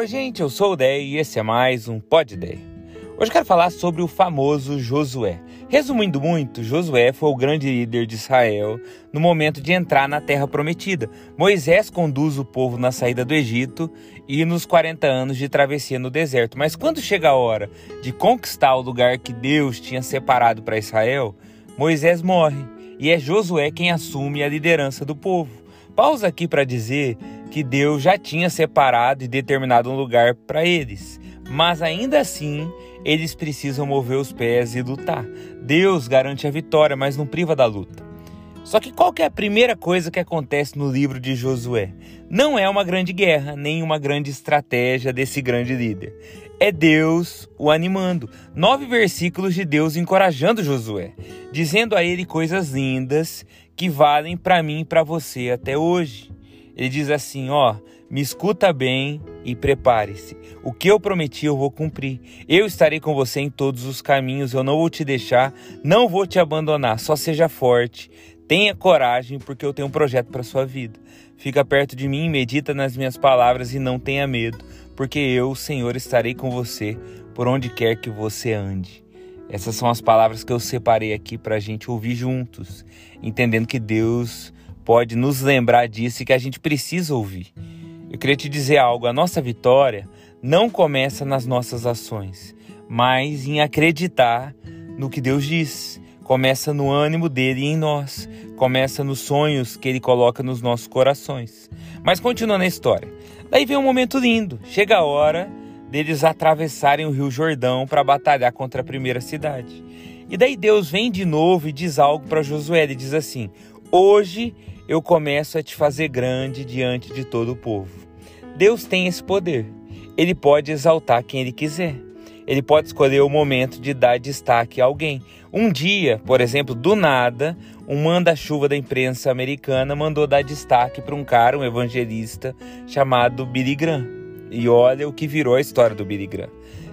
Oi, gente, eu sou o Dei e esse é mais um Pod Dei. Hoje quero falar sobre o famoso Josué. Resumindo muito, Josué foi o grande líder de Israel no momento de entrar na terra prometida. Moisés conduz o povo na saída do Egito e nos 40 anos de travessia no deserto. Mas quando chega a hora de conquistar o lugar que Deus tinha separado para Israel, Moisés morre e é Josué quem assume a liderança do povo. Pausa aqui para dizer que Deus já tinha separado e determinado um lugar para eles, mas ainda assim eles precisam mover os pés e lutar. Deus garante a vitória, mas não priva da luta. Só que qual que é a primeira coisa que acontece no livro de Josué? Não é uma grande guerra, nem uma grande estratégia desse grande líder. É Deus o animando. Nove versículos de Deus encorajando Josué, dizendo a ele coisas lindas que valem para mim e para você até hoje. Ele diz assim: Ó, me escuta bem e prepare-se. O que eu prometi eu vou cumprir. Eu estarei com você em todos os caminhos, eu não vou te deixar, não vou te abandonar. Só seja forte, tenha coragem, porque eu tenho um projeto para sua vida. Fica perto de mim, medita nas minhas palavras e não tenha medo, porque eu, Senhor, estarei com você por onde quer que você ande. Essas são as palavras que eu separei aqui para a gente ouvir juntos, entendendo que Deus pode nos lembrar disso e que a gente precisa ouvir. Eu queria te dizer algo: a nossa vitória não começa nas nossas ações, mas em acreditar no que Deus diz. Começa no ânimo dele em nós, começa nos sonhos que ele coloca nos nossos corações. Mas continuando a história. Daí vem um momento lindo. Chega a hora deles atravessarem o Rio Jordão para batalhar contra a primeira cidade. E daí Deus vem de novo e diz algo para Josué. Ele diz assim: Hoje eu começo a te fazer grande diante de todo o povo. Deus tem esse poder. Ele pode exaltar quem ele quiser. Ele pode escolher o momento de dar destaque a alguém. Um dia, por exemplo, do nada, um manda-chuva da imprensa americana mandou dar destaque para um cara, um evangelista, chamado Billy Graham. E olha o que virou a história do Billy Graham.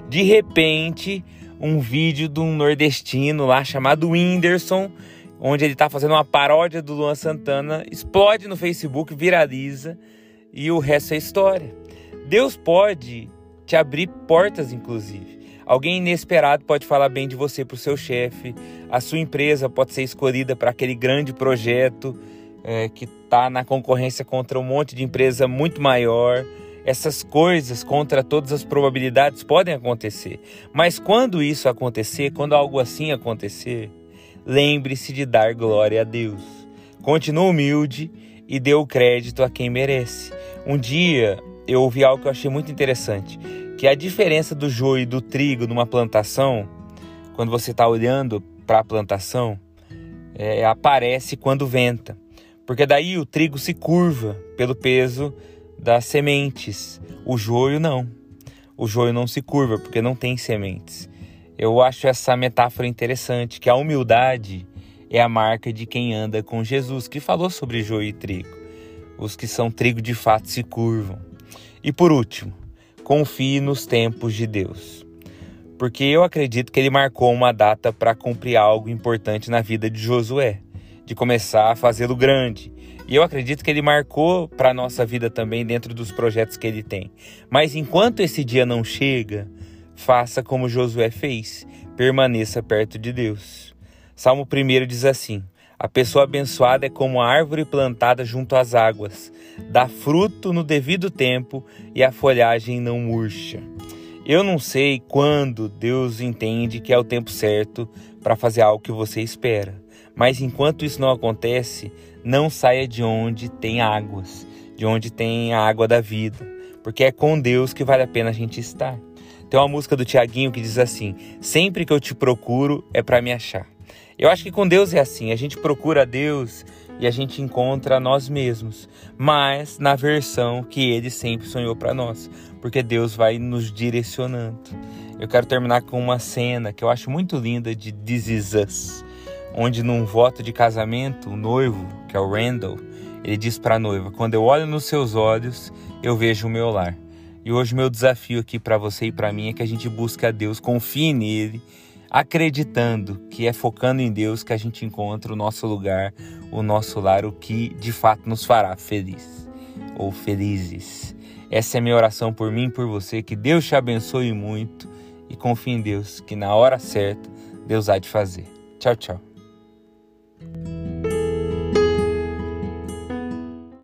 De repente, um vídeo de um nordestino lá chamado Whindersson onde ele está fazendo uma paródia do Luan Santana, explode no Facebook, viraliza e o resto é história. Deus pode te abrir portas, inclusive. Alguém inesperado pode falar bem de você para o seu chefe, a sua empresa pode ser escolhida para aquele grande projeto é, que está na concorrência contra um monte de empresa muito maior. Essas coisas, contra todas as probabilidades, podem acontecer. Mas quando isso acontecer, quando algo assim acontecer, lembre-se de dar glória a Deus. Continue humilde e dê o crédito a quem merece. Um dia eu ouvi algo que eu achei muito interessante, que a diferença do joio e do trigo numa plantação, quando você está olhando para a plantação, é, aparece quando venta, porque daí o trigo se curva pelo peso das sementes, o joio não. O joio não se curva porque não tem sementes. Eu acho essa metáfora interessante, que a humildade é a marca de quem anda com Jesus, que falou sobre joio e trigo. Os que são trigo de fato se curvam. E por último, confie nos tempos de Deus. Porque eu acredito que ele marcou uma data para cumprir algo importante na vida de Josué, de começar a fazê-lo grande. E eu acredito que ele marcou para a nossa vida também dentro dos projetos que ele tem. Mas enquanto esse dia não chega, Faça como Josué fez, permaneça perto de Deus. Salmo 1 diz assim: A pessoa abençoada é como a árvore plantada junto às águas, dá fruto no devido tempo e a folhagem não murcha. Eu não sei quando Deus entende que é o tempo certo para fazer algo que você espera, mas enquanto isso não acontece, não saia de onde tem águas, de onde tem a água da vida, porque é com Deus que vale a pena a gente estar. Tem uma música do Tiaguinho que diz assim: Sempre que eu te procuro é para me achar. Eu acho que com Deus é assim: a gente procura Deus e a gente encontra nós mesmos, mas na versão que Ele sempre sonhou para nós, porque Deus vai nos direcionando. Eu quero terminar com uma cena que eu acho muito linda de This Is Us, onde num voto de casamento, o noivo, que é o Randall, ele diz para a noiva: Quando eu olho nos seus olhos, eu vejo o meu lar. E hoje meu desafio aqui para você e para mim é que a gente busque a Deus, confie nele, acreditando que é focando em Deus que a gente encontra o nosso lugar, o nosso lar, o que de fato nos fará feliz ou felizes. Essa é minha oração por mim e por você. Que Deus te abençoe muito e confie em Deus, que na hora certa Deus há de fazer. Tchau, tchau.